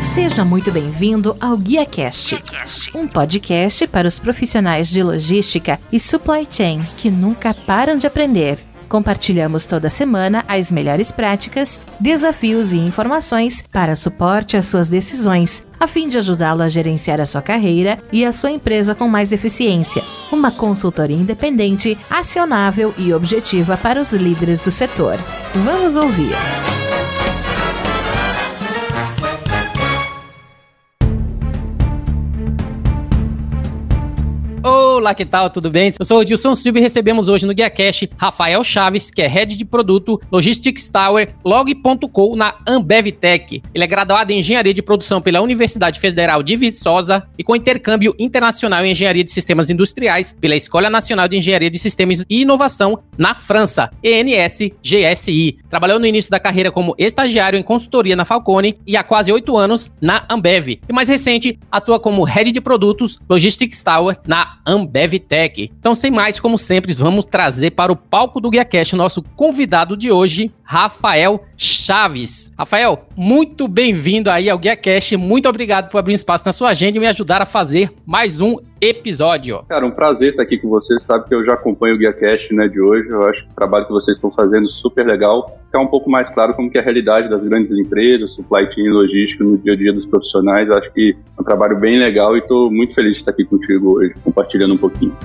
Seja muito bem-vindo ao GuiaCast, um podcast para os profissionais de logística e supply chain que nunca param de aprender. Compartilhamos toda semana as melhores práticas, desafios e informações para suporte às suas decisões, a fim de ajudá-lo a gerenciar a sua carreira e a sua empresa com mais eficiência. Uma consultoria independente, acionável e objetiva para os líderes do setor. Vamos ouvir. Olá, que tal? Tudo bem? Eu sou o Dilson Silva e recebemos hoje no GuiaCast Rafael Chaves, que é Head de Produto Logistics Tower Log.com na Ambev Tech. Ele é graduado em Engenharia de Produção pela Universidade Federal de Viçosa e com intercâmbio internacional em Engenharia de Sistemas Industriais pela Escola Nacional de Engenharia de Sistemas e Inovação na França, ENS-GSI. Trabalhou no início da carreira como estagiário em consultoria na Falcone e há quase oito anos na Ambev. E mais recente, atua como Head de Produtos Logistics Tower na Ambev Tech. Então, sem mais, como sempre, vamos trazer para o palco do GuiaCast nosso convidado de hoje, Rafael Chaves. Rafael, muito bem-vindo aí ao GuiaCast. Muito obrigado por abrir espaço na sua agenda e me ajudar a fazer mais um episódio. Cara, um prazer estar aqui com você. Sabe que eu já acompanho o GuiaCast né, de hoje. Eu acho que o trabalho que vocês estão fazendo é super legal. Ficar um pouco mais claro como que é a realidade das grandes empresas, supply chain e logística no dia a dia dos profissionais. Eu acho que é um trabalho bem legal e estou muito feliz de estar aqui contigo hoje, compartilhando um pouquinho.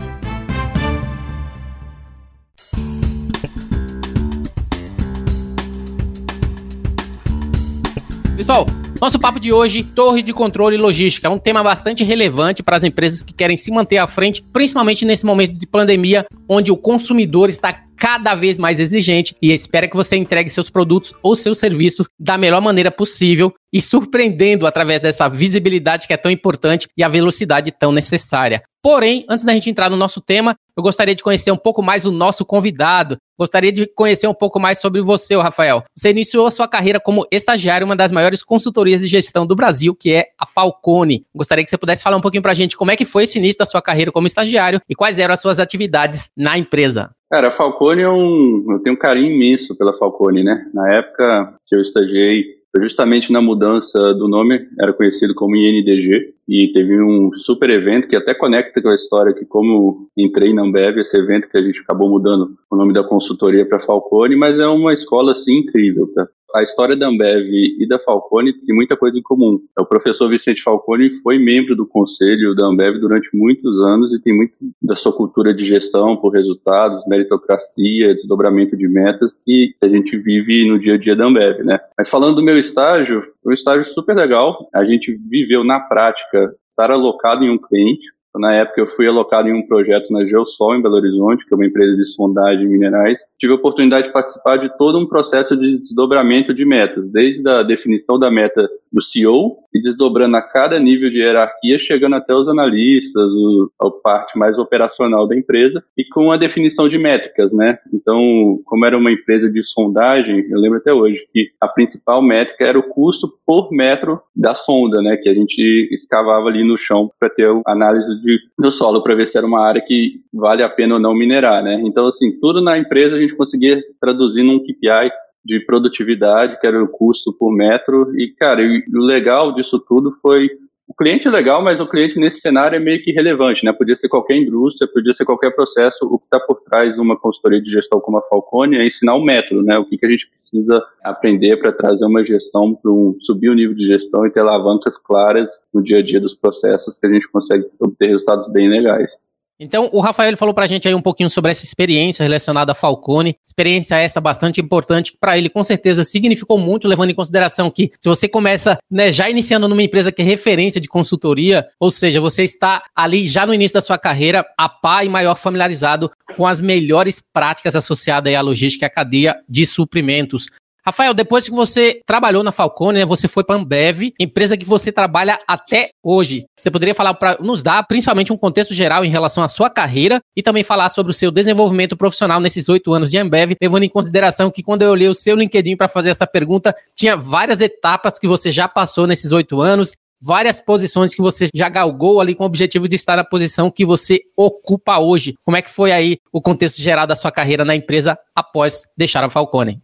Pessoal, nosso papo de hoje, torre de controle e logística, é um tema bastante relevante para as empresas que querem se manter à frente, principalmente nesse momento de pandemia, onde o consumidor está cada vez mais exigente e espera que você entregue seus produtos ou seus serviços da melhor maneira possível e surpreendendo através dessa visibilidade que é tão importante e a velocidade tão necessária. Porém, antes da gente entrar no nosso tema, eu gostaria de conhecer um pouco mais o nosso convidado. Gostaria de conhecer um pouco mais sobre você, Rafael. Você iniciou a sua carreira como estagiário em uma das maiores consultorias de gestão do Brasil, que é a Falcone. Gostaria que você pudesse falar um pouquinho para a gente como é que foi esse início da sua carreira como estagiário e quais eram as suas atividades na empresa. Cara, a Falcone é um. Eu tenho um carinho imenso pela Falcone, né? Na época que eu estagiei, justamente na mudança do nome, era conhecido como INDG, e teve um super evento que até conecta com a história que como entrei na Ambev, esse evento que a gente acabou mudando o nome da consultoria para Falcone, mas é uma escola assim incrível, tá? A história da Ambev e da Falcone tem muita coisa em comum. O professor Vicente Falcone foi membro do conselho da Ambev durante muitos anos e tem muito da sua cultura de gestão por resultados, meritocracia, desdobramento de metas que a gente vive no dia a dia da Ambev, né? Mas falando do meu estágio, foi um estágio super legal. A gente viveu na prática estar alocado em um cliente, na época, eu fui alocado em um projeto na Geosol, em Belo Horizonte, que é uma empresa de sondagem de minerais. Tive a oportunidade de participar de todo um processo de desdobramento de metas, desde a definição da meta do CEO e desdobrando a cada nível de hierarquia, chegando até os analistas, o, a parte mais operacional da empresa, e com a definição de métricas, né? Então, como era uma empresa de sondagem, eu lembro até hoje que a principal métrica era o custo por metro da sonda, né? Que a gente escavava ali no chão para ter a análise de, do solo, para ver se era uma área que vale a pena ou não minerar, né? Então, assim, tudo na empresa a gente conseguia traduzir num KPI de produtividade, que era o custo por metro. E, cara, o legal disso tudo foi. O cliente é legal, mas o cliente nesse cenário é meio que relevante, né? Podia ser qualquer indústria, podia ser qualquer processo. O que está por trás de uma consultoria de gestão como a Falcone é ensinar o método, né? O que, que a gente precisa aprender para trazer uma gestão, para um, subir o nível de gestão e ter alavancas claras no dia a dia dos processos que a gente consegue obter resultados bem legais. Então, o Rafael falou para a gente aí um pouquinho sobre essa experiência relacionada a Falcone. Experiência essa bastante importante, que para ele com certeza significou muito, levando em consideração que se você começa né, já iniciando numa empresa que é referência de consultoria, ou seja, você está ali já no início da sua carreira, a par e maior familiarizado com as melhores práticas associadas à logística e à cadeia de suprimentos. Rafael, depois que você trabalhou na Falcone, né, você foi para a Ambev, empresa que você trabalha até hoje. Você poderia falar para nos dar principalmente um contexto geral em relação à sua carreira e também falar sobre o seu desenvolvimento profissional nesses oito anos de Ambev, levando em consideração que quando eu olhei o seu LinkedIn para fazer essa pergunta, tinha várias etapas que você já passou nesses oito anos, várias posições que você já galgou ali com o objetivo de estar na posição que você ocupa hoje. Como é que foi aí o contexto geral da sua carreira na empresa após deixar a Falcone?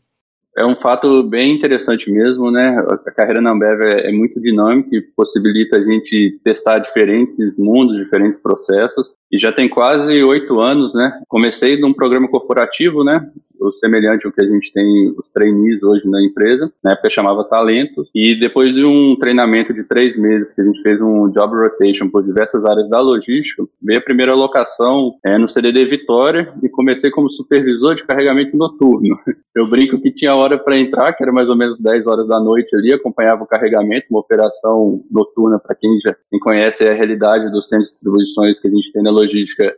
É um fato bem interessante mesmo, né? A carreira na Ambev é, é muito dinâmica e possibilita a gente testar diferentes mundos, diferentes processos. E já tem quase oito anos, né? Comecei num programa corporativo, né? O semelhante ao que a gente tem os trainees hoje na empresa. Na época chamava Talento. E depois de um treinamento de três meses, que a gente fez um job rotation por diversas áreas da logística, veio a primeira alocação é, no CDD Vitória e comecei como supervisor de carregamento noturno. Eu brinco que tinha hora para entrar, que era mais ou menos 10 horas da noite ali, acompanhava o carregamento, uma operação noturna, para quem já quem conhece a realidade dos centros de distribuições que a gente tem na logística,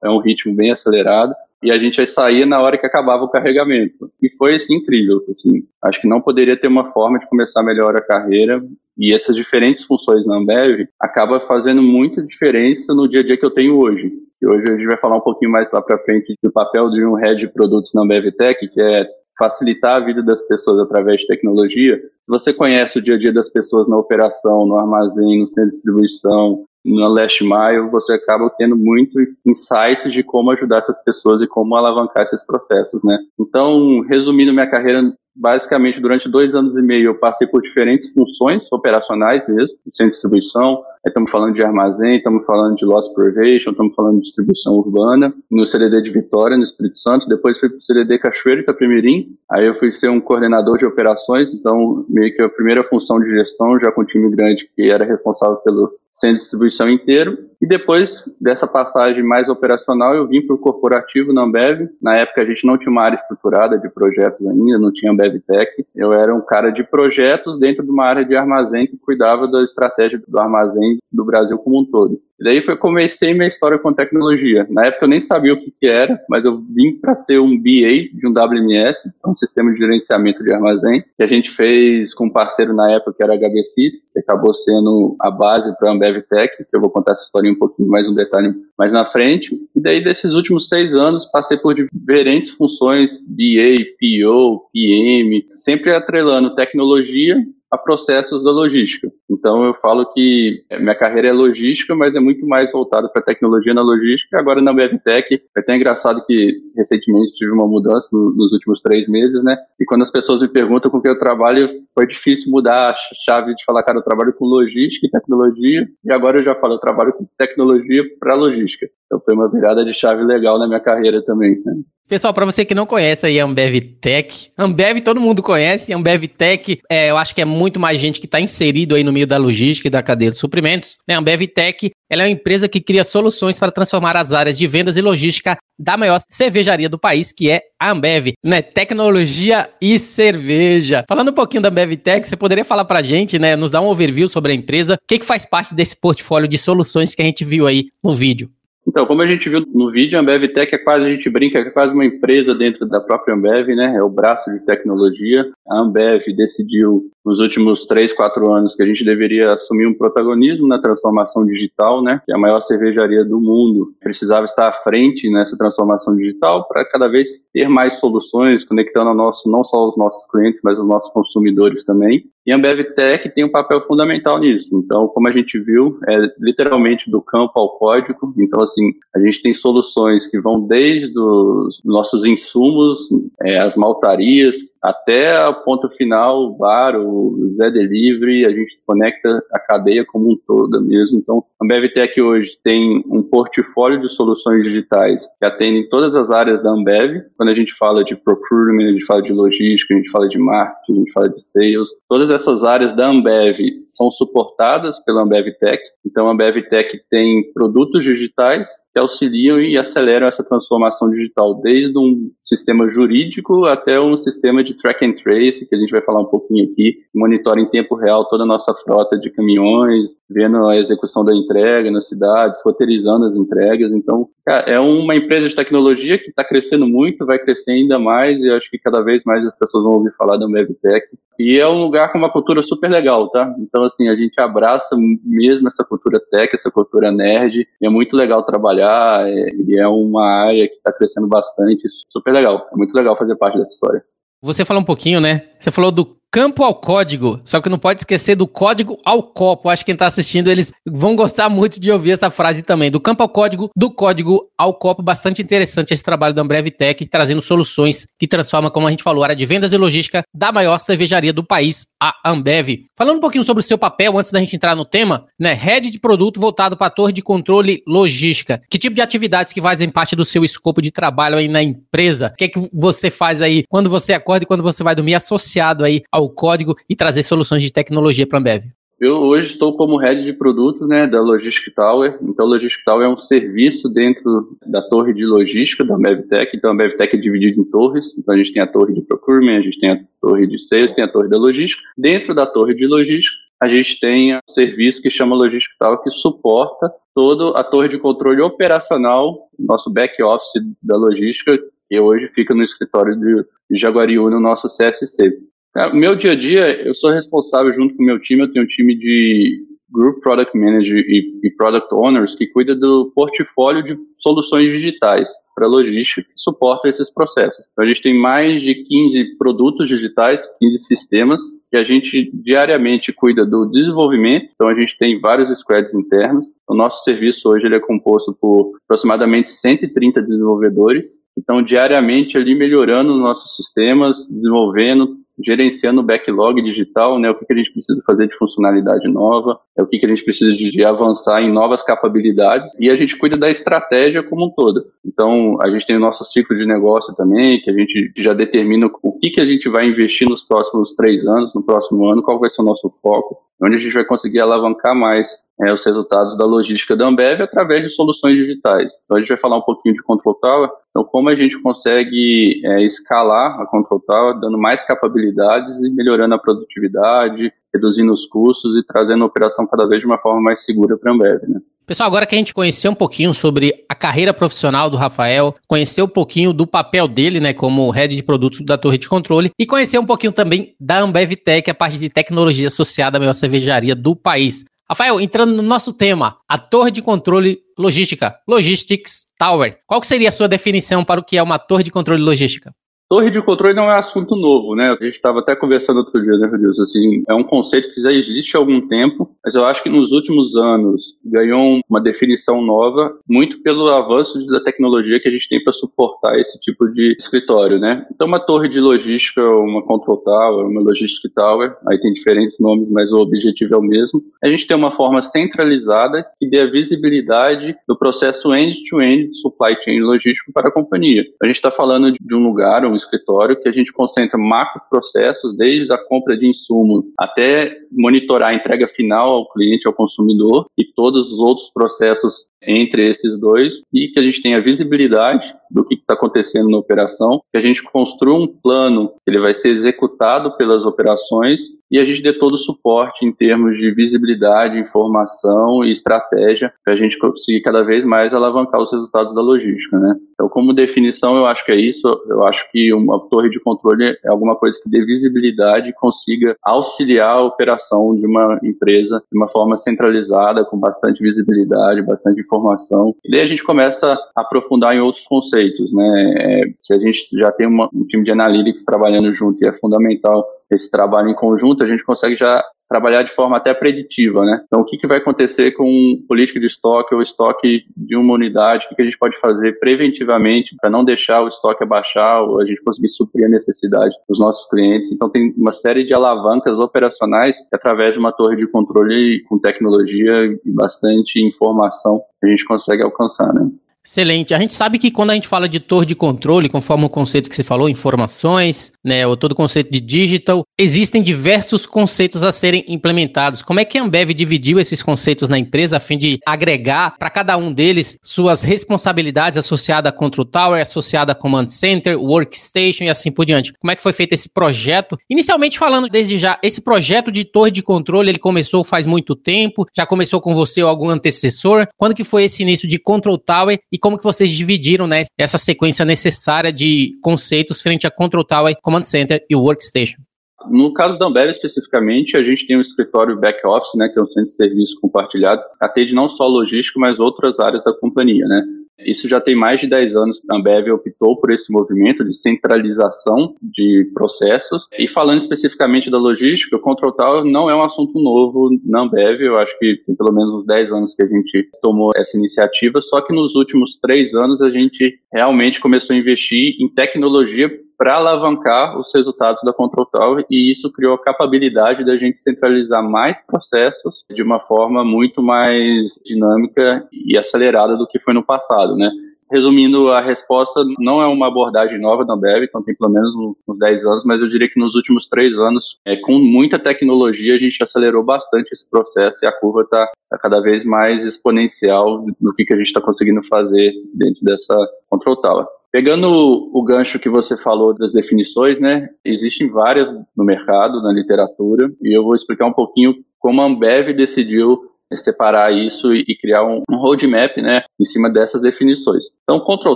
é um ritmo bem acelerado e a gente saía na hora que acabava o carregamento. E foi assim incrível, assim. Acho que não poderia ter uma forma de começar melhor a carreira e essas diferentes funções na Ambev acaba fazendo muita diferença no dia a dia que eu tenho hoje. E hoje a gente vai falar um pouquinho mais lá para frente do papel de um head de produtos na Ambev Tech, que é facilitar a vida das pessoas através de tecnologia. Você conhece o dia a dia das pessoas na operação, no armazém, no centro de distribuição, na Last Mile, você acaba tendo muito insights de como ajudar essas pessoas e como alavancar esses processos, né? Então, resumindo minha carreira, basicamente durante dois anos e meio eu passei por diferentes funções operacionais mesmo, sem distribuição, estamos falando de armazém, estamos falando de loss prevention, estamos falando de distribuição urbana, no CDD de Vitória, no Espírito Santo, depois fui para o CDD Cachoeiro Itapemirim, aí eu fui ser um coordenador de operações, então meio que a primeira função de gestão, já com um time grande que era responsável pelo sem distribuição inteiro. E depois dessa passagem mais operacional, eu vim para o corporativo na Ambev. Na época a gente não tinha uma área estruturada de projetos ainda, não tinha Ambev Tech. Eu era um cara de projetos dentro de uma área de armazém que cuidava da estratégia do armazém do Brasil como um todo. E daí foi comecei minha história com tecnologia. Na época eu nem sabia o que, que era, mas eu vim para ser um BA de um WMS, um sistema de gerenciamento de armazém, que a gente fez com um parceiro na época que era a HBCIS, que acabou sendo a base para a Ambev Tech, que eu vou contar essa história um pouquinho mais um detalhe mais na frente. E daí desses últimos seis anos passei por diferentes funções, BA, PO, PM, sempre atrelando tecnologia a processos da logística. Então eu falo que minha carreira é logística, mas é muito mais voltada para tecnologia na logística. Agora na BFTech, é até engraçado que recentemente tive uma mudança nos últimos três meses, né? E quando as pessoas me perguntam com que eu trabalho, foi difícil mudar a chave de falar, cara, eu trabalho com logística e tecnologia, e agora eu já falo, eu trabalho com tecnologia para logística. Então foi uma virada de chave legal na minha carreira também. Né? Pessoal, para você que não conhece aí a Ambev Tech, Ambev todo mundo conhece, Ambev Tech, é, eu acho que é muito mais gente que está inserido aí no meio da logística e da cadeia de suprimentos. Né? A Ambev Tech ela é uma empresa que cria soluções para transformar as áreas de vendas e logística da maior cervejaria do país, que é a Ambev, né? Tecnologia e cerveja. Falando um pouquinho da Ambev Tech, você poderia falar para a gente, né? Nos dar um overview sobre a empresa, o que, que faz parte desse portfólio de soluções que a gente viu aí no vídeo? Então, como a gente viu no vídeo, a Ambev Tech é quase, a gente brinca, é quase uma empresa dentro da própria Ambev, né? É o braço de tecnologia. A Ambev decidiu nos últimos três, quatro anos que a gente deveria assumir um protagonismo na transformação digital, né? Que a maior cervejaria do mundo precisava estar à frente nessa transformação digital para cada vez ter mais soluções, conectando nosso, não só os nossos clientes, mas os nossos consumidores também. E a Ambev Tech tem um papel fundamental nisso. Então, como a gente viu, é literalmente do campo ao código. Então, assim, a gente tem soluções que vão desde os nossos insumos, é, as maltarias, até o ponto final, o bar, o Zé Delivery, a gente conecta a cadeia como um todo mesmo. Então, a Ambev Tech hoje tem um portfólio de soluções digitais que atendem todas as áreas da Ambev. Quando a gente fala de procurement, a gente fala de logística, a gente fala de marketing, a gente fala de sales. Todas essas áreas da Ambev são suportadas pela Ambev Tech. Então, a Ambev Tech tem produtos digitais que auxiliam e aceleram essa transformação digital, desde um sistema jurídico até um sistema de track and trace, que a gente vai falar um pouquinho aqui, monitora em tempo real toda a nossa frota de caminhões, vendo a execução da entrega nas cidades, roteirizando as entregas. Então, é uma empresa de tecnologia que está crescendo muito, vai crescer ainda mais, e eu acho que cada vez mais as pessoas vão ouvir falar da Ambev-Tech. E é um lugar com uma cultura super legal, tá? Então, assim, a gente abraça mesmo essa cultura tech, essa cultura nerd, é muito legal trabalhar, é, e é uma área que está crescendo bastante, super legal. É muito legal fazer parte dessa história. Você falou um pouquinho, né? Você falou do campo ao código. Só que não pode esquecer do código ao copo. Acho que quem está assistindo, eles vão gostar muito de ouvir essa frase também. Do campo ao código, do código ao copo. Bastante interessante esse trabalho da Ambev Tech, trazendo soluções que transformam, como a gente falou, a área de vendas e logística da maior cervejaria do país, a Ambev. Falando um pouquinho sobre o seu papel, antes da gente entrar no tema, né? Head de produto voltado para a torre de controle logística. Que tipo de atividades que fazem parte do seu escopo de trabalho aí na empresa? O que é que você faz aí quando você acorda e quando você vai dormir associado aí ao código e trazer soluções de tecnologia para a Ambev? Eu hoje estou como head de produtos né, da Logistic Tower. Então, Logistic Tower é um serviço dentro da torre de logística da AmbevTech. Então, a AmbevTech é dividida em torres. Então, a gente tem a torre de procurement, a gente tem a torre de sales, tem a torre da logística. Dentro da torre de logística, a gente tem um serviço que chama Logistic Tower, que suporta toda a torre de controle operacional, nosso back office da logística, que hoje fica no escritório de Jaguariúna, no nosso CSC. É, meu dia a dia, eu sou responsável junto com o meu time, eu tenho um time de Group Product Manager e, e Product Owners que cuida do portfólio de soluções digitais para logística que suporta esses processos. Então, a gente tem mais de 15 produtos digitais, 15 sistemas, que a gente diariamente cuida do desenvolvimento. Então, a gente tem vários squads internos. O nosso serviço hoje ele é composto por aproximadamente 130 desenvolvedores. Então, diariamente ali melhorando os nossos sistemas, desenvolvendo, gerenciando o backlog digital, né, o que, que a gente precisa fazer de funcionalidade nova, é o que, que a gente precisa de, de, avançar em novas capabilidades, e a gente cuida da estratégia como um todo. Então, a gente tem o nosso ciclo de negócio também, que a gente já determina o que, que a gente vai investir nos próximos três anos, no próximo ano, qual vai ser o nosso foco, onde a gente vai conseguir alavancar mais é, os resultados da logística da Ambev através de soluções digitais. Então a gente vai falar um pouquinho de Control Tower, então como a gente consegue é, escalar a Control Tower, dando mais capabilidades e melhorando a produtividade, reduzindo os custos e trazendo a operação cada vez de uma forma mais segura para a Ambev, né? Pessoal, agora que a gente conheceu um pouquinho sobre a carreira profissional do Rafael, conheceu um pouquinho do papel dele, né, como head de produtos da torre de controle, e conheceu um pouquinho também da Ambev Tech, a parte de tecnologia associada à maior cervejaria do país. Rafael, entrando no nosso tema, a torre de controle logística, Logistics Tower. Qual seria a sua definição para o que é uma torre de controle logística? Torre de controle não é assunto novo, né? A gente estava até conversando outro dia, né, Rodrigo? Assim, é um conceito que já existe há algum tempo, mas eu acho que nos últimos anos ganhou uma definição nova, muito pelo avanço da tecnologia que a gente tem para suportar esse tipo de escritório, né? Então, uma torre de logística, uma control tower, uma logistic tower, aí tem diferentes nomes, mas o objetivo é o mesmo. A gente tem uma forma centralizada que dê a visibilidade do processo end-to-end -end supply chain logístico para a companhia. A gente está falando de um lugar, um escritório que a gente concentra macro processos, desde a compra de insumos até monitorar a entrega final ao cliente, ao consumidor, e todos os outros processos entre esses dois e que a gente tenha visibilidade do que está acontecendo na operação, que a gente construa um plano, ele vai ser executado pelas operações e a gente dê todo o suporte em termos de visibilidade, informação e estratégia para a gente conseguir cada vez mais alavancar os resultados da logística, né? Então, como definição, eu acho que é isso. Eu acho que uma torre de controle é alguma coisa que dê visibilidade e consiga auxiliar a operação de uma empresa de uma forma centralizada, com bastante visibilidade, bastante informação. E daí a gente começa a aprofundar em outros conceitos, né? É, se a gente já tem uma, um time de analytics trabalhando junto e é fundamental esse trabalho em conjunto, a gente consegue já trabalhar de forma até preditiva, né? Então, o que, que vai acontecer com política de estoque ou estoque de uma unidade? O que, que a gente pode fazer preventivamente para não deixar o estoque abaixar ou a gente conseguir suprir a necessidade dos nossos clientes? Então, tem uma série de alavancas operacionais que, através de uma torre de controle com tecnologia e bastante informação, a gente consegue alcançar, né? Excelente. A gente sabe que quando a gente fala de torre de controle, conforme o conceito que você falou, informações, né, ou todo o conceito de digital, existem diversos conceitos a serem implementados. Como é que a Ambev dividiu esses conceitos na empresa a fim de agregar para cada um deles suas responsabilidades associadas a Control Tower, associada a Command Center, Workstation e assim por diante? Como é que foi feito esse projeto? Inicialmente falando desde já, esse projeto de torre de controle, ele começou faz muito tempo, já começou com você ou algum antecessor? Quando que foi esse início de Control Tower e como que vocês dividiram né, essa sequência necessária de conceitos frente a Control Tower, Command Center e Workstation. No caso da Ambev especificamente, a gente tem um escritório back office, né, que é um centro de serviço compartilhado, atende não só logística, mas outras áreas da companhia, né? Isso já tem mais de 10 anos que a Ambev optou por esse movimento de centralização de processos. E falando especificamente da logística, o Control Tower não é um assunto novo na Ambev. Eu acho que tem pelo menos uns 10 anos que a gente tomou essa iniciativa, só que nos últimos três anos a gente realmente começou a investir em tecnologia para alavancar os resultados da Control Tower e isso criou a capacidade da gente centralizar mais processos de uma forma muito mais dinâmica e acelerada do que foi no passado, né? Resumindo, a resposta não é uma abordagem nova da Ambev, então tem pelo menos uns 10 anos, mas eu diria que nos últimos três anos, é, com muita tecnologia, a gente acelerou bastante esse processo e a curva está tá cada vez mais exponencial no que, que a gente está conseguindo fazer dentro dessa Control Tower. Pegando o gancho que você falou das definições, né? Existem várias no mercado, na literatura, e eu vou explicar um pouquinho como a Ambev decidiu separar isso e criar um, roadmap né, em cima dessas definições. Então, Control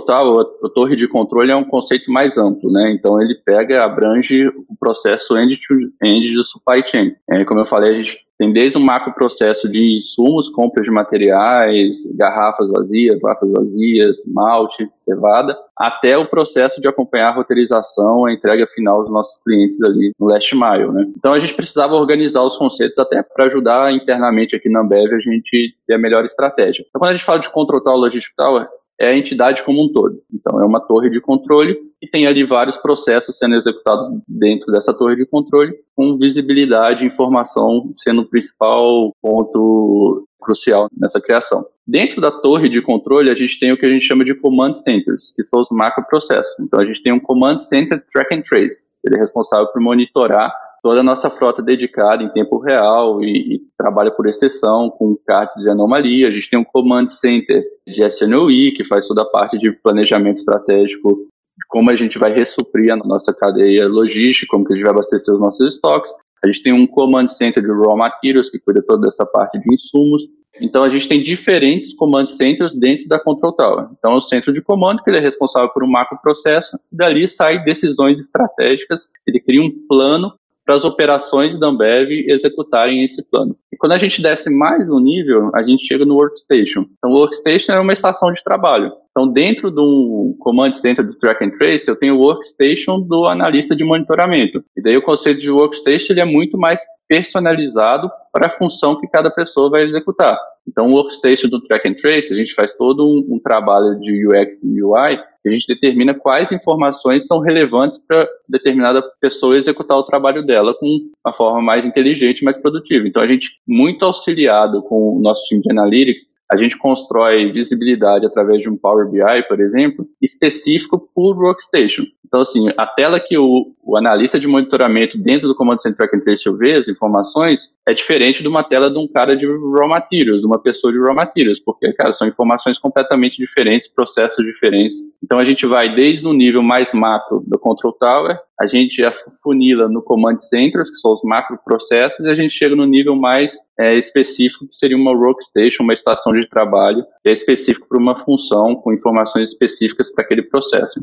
Tower, a torre de controle, é um conceito mais amplo, né? Então, ele pega, abrange o processo end-to-end -end do supply chain. É, como eu falei, a gente tem desde o macro processo de insumos, compras de materiais, garrafas vazias, latas vazias, malte, cevada, até o processo de acompanhar a roteirização, a entrega final dos nossos clientes ali no last mile, né? Então a gente precisava organizar os conceitos até para ajudar internamente aqui na Ambev a gente ter a melhor estratégia. Então quando a gente fala de Control Tower Logistic Tower, é a entidade como um todo. Então, é uma torre de controle e tem ali vários processos sendo executados dentro dessa torre de controle, com visibilidade e informação sendo o principal ponto crucial nessa criação. Dentro da torre de controle, a gente tem o que a gente chama de command centers, que são os macroprocessos. Então, a gente tem um command center track and trace. Ele é responsável por monitorar toda a nossa frota dedicada em tempo real e, e, trabalha por exceção com cartas de anomalia. A gente tem um command center de SNOI que faz toda a parte de planejamento estratégico de como a gente vai ressuprir a nossa cadeia logística, como que a gente vai abastecer os nossos estoques. A gente tem um command center de raw materials que cuida toda essa parte de insumos. Então a gente tem diferentes command centers dentro da Control Tower. Então é o centro de comando que ele é responsável por um macro processo, dali sai decisões estratégicas, ele cria um plano para as operações da Ambev executarem esse plano. E quando a gente desce mais um nível, a gente chega no Workstation. Então, o Workstation é uma estação de trabalho. Então, dentro do Command Center do Track and Trace, eu tenho o Workstation do analista de monitoramento. E daí o conceito de Workstation ele é muito mais personalizado para a função que cada pessoa vai executar. Então, o Workstation do Track and Trace, a gente faz todo um, um trabalho de UX e UI a gente determina quais informações são relevantes para determinada pessoa executar o trabalho dela com uma forma mais inteligente, mais produtiva. Então, a gente, muito auxiliado com o nosso time de analytics, a gente constrói visibilidade através de um Power BI, por exemplo, específico por workstation. Então, assim, a tela que o, o analista de monitoramento dentro do comando and Trace vê as informações é diferente de uma tela de um cara de raw materials, de uma pessoa de raw materials, porque, cara, são informações completamente diferentes, processos diferentes. Então, a gente vai desde o nível mais macro do Control Tower a gente afunila no Command Center, que são os macroprocessos, e a gente chega no nível mais é, específico, que seria uma workstation, uma estação de trabalho, que é específico para uma função, com informações específicas para aquele processo.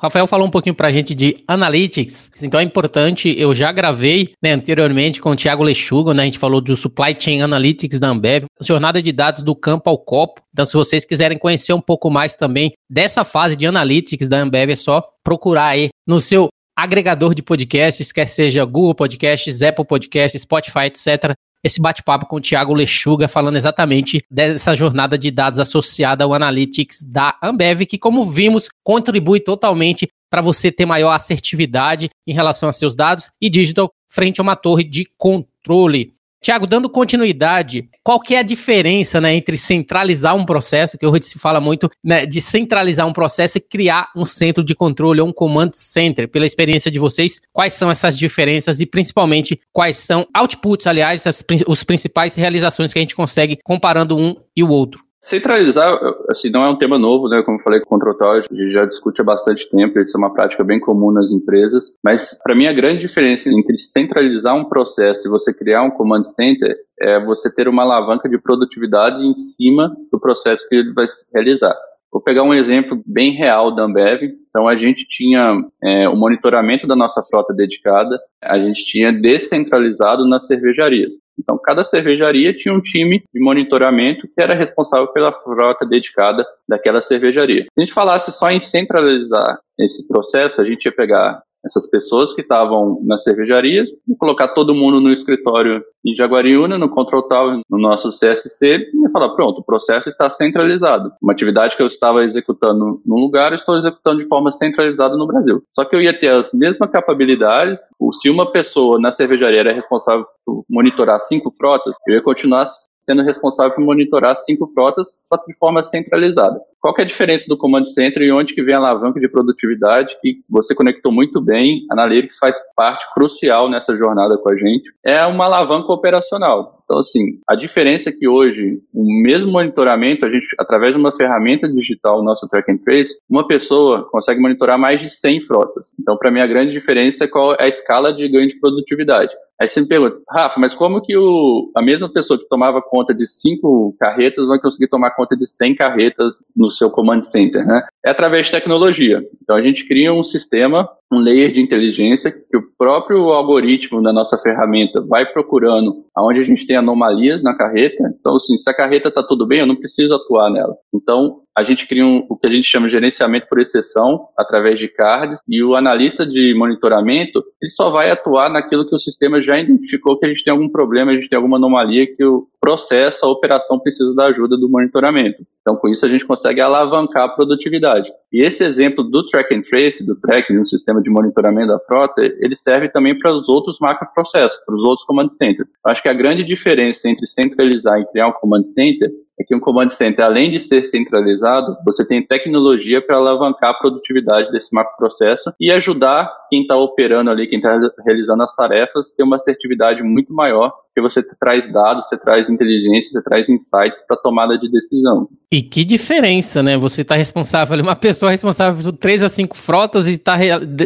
Rafael falou um pouquinho para a gente de Analytics, então é importante, eu já gravei né, anteriormente com o Thiago Lechuga, né, a gente falou do Supply Chain Analytics da Ambev, jornada de dados do campo ao copo, então se vocês quiserem conhecer um pouco mais também dessa fase de Analytics da Ambev, é só procurar aí no seu agregador de podcasts, quer seja Google Podcasts, Apple Podcasts, Spotify, etc. Esse bate-papo com o Thiago Lechuga falando exatamente dessa jornada de dados associada ao Analytics da Ambev, que, como vimos, contribui totalmente para você ter maior assertividade em relação a seus dados e digital frente a uma torre de controle. Tiago, dando continuidade, qual que é a diferença né, entre centralizar um processo, que hoje se fala muito né, de centralizar um processo e criar um centro de controle ou um command center? Pela experiência de vocês, quais são essas diferenças e principalmente quais são outputs, aliás, as, os principais realizações que a gente consegue comparando um e o outro? Centralizar, assim, não é um tema novo, né? Como eu falei com o a gente já discute há bastante tempo, isso é uma prática bem comum nas empresas, mas para mim a grande diferença entre centralizar um processo e você criar um command center é você ter uma alavanca de produtividade em cima do processo que ele vai realizar. Vou pegar um exemplo bem real da Ambev. Então, a gente tinha é, o monitoramento da nossa frota dedicada, a gente tinha descentralizado nas cervejarias. Então, cada cervejaria tinha um time de monitoramento que era responsável pela frota dedicada daquela cervejaria. Se a gente falasse só em centralizar esse processo, a gente ia pegar essas pessoas que estavam nas cervejarias e colocar todo mundo no escritório em Jaguariúna, no Control Tower, no nosso CSC, e falar, pronto, o processo está centralizado. Uma atividade que eu estava executando num lugar, eu estou executando de forma centralizada no Brasil. Só que eu ia ter as mesmas capacidades, se uma pessoa na cervejaria era responsável por monitorar cinco frotas, eu ia continuar sendo responsável por monitorar cinco frotas, só que de forma centralizada. Qual é a diferença do Command Center e onde que vem a alavanca de produtividade que você conectou muito bem? Analytics faz parte crucial nessa jornada com a gente. É uma alavanca operacional. Então, assim, a diferença é que hoje, o mesmo monitoramento, a gente, através de uma ferramenta digital, nosso Track and Trace, uma pessoa consegue monitorar mais de 100 frotas. Então, para mim, a grande diferença é qual é a escala de ganho de produtividade. Aí você me pergunta, Rafa, mas como que o, a mesma pessoa que tomava conta de 5 carretas vai conseguir tomar conta de 100 carretas no seu command center, né? É através de tecnologia. Então, a gente cria um sistema um layer de inteligência que o próprio algoritmo da nossa ferramenta vai procurando aonde a gente tem anomalias na carreta. Então, assim, se a carreta está tudo bem, eu não preciso atuar nela. Então, a gente cria um, o que a gente chama de gerenciamento por exceção através de cards e o analista de monitoramento ele só vai atuar naquilo que o sistema já identificou que a gente tem algum problema, a gente tem alguma anomalia que o processo, a operação precisa da ajuda do monitoramento. Então, com isso, a gente consegue alavancar a produtividade. E esse exemplo do track and trace, do track, de um sistema de monitoramento da frota, ele serve também para os outros macroprocessos, para os outros command centers. Acho que a grande diferença entre centralizar e criar um command center é que um command center, além de ser centralizado, você tem tecnologia para alavancar a produtividade desse macroprocesso e ajudar quem está operando ali, quem está realizando as tarefas, ter uma assertividade muito maior, porque você traz dados, você traz inteligência, você traz insights para tomada de decisão. E que diferença, né? Você está responsável, uma pessoa responsável por três a cinco frotas e está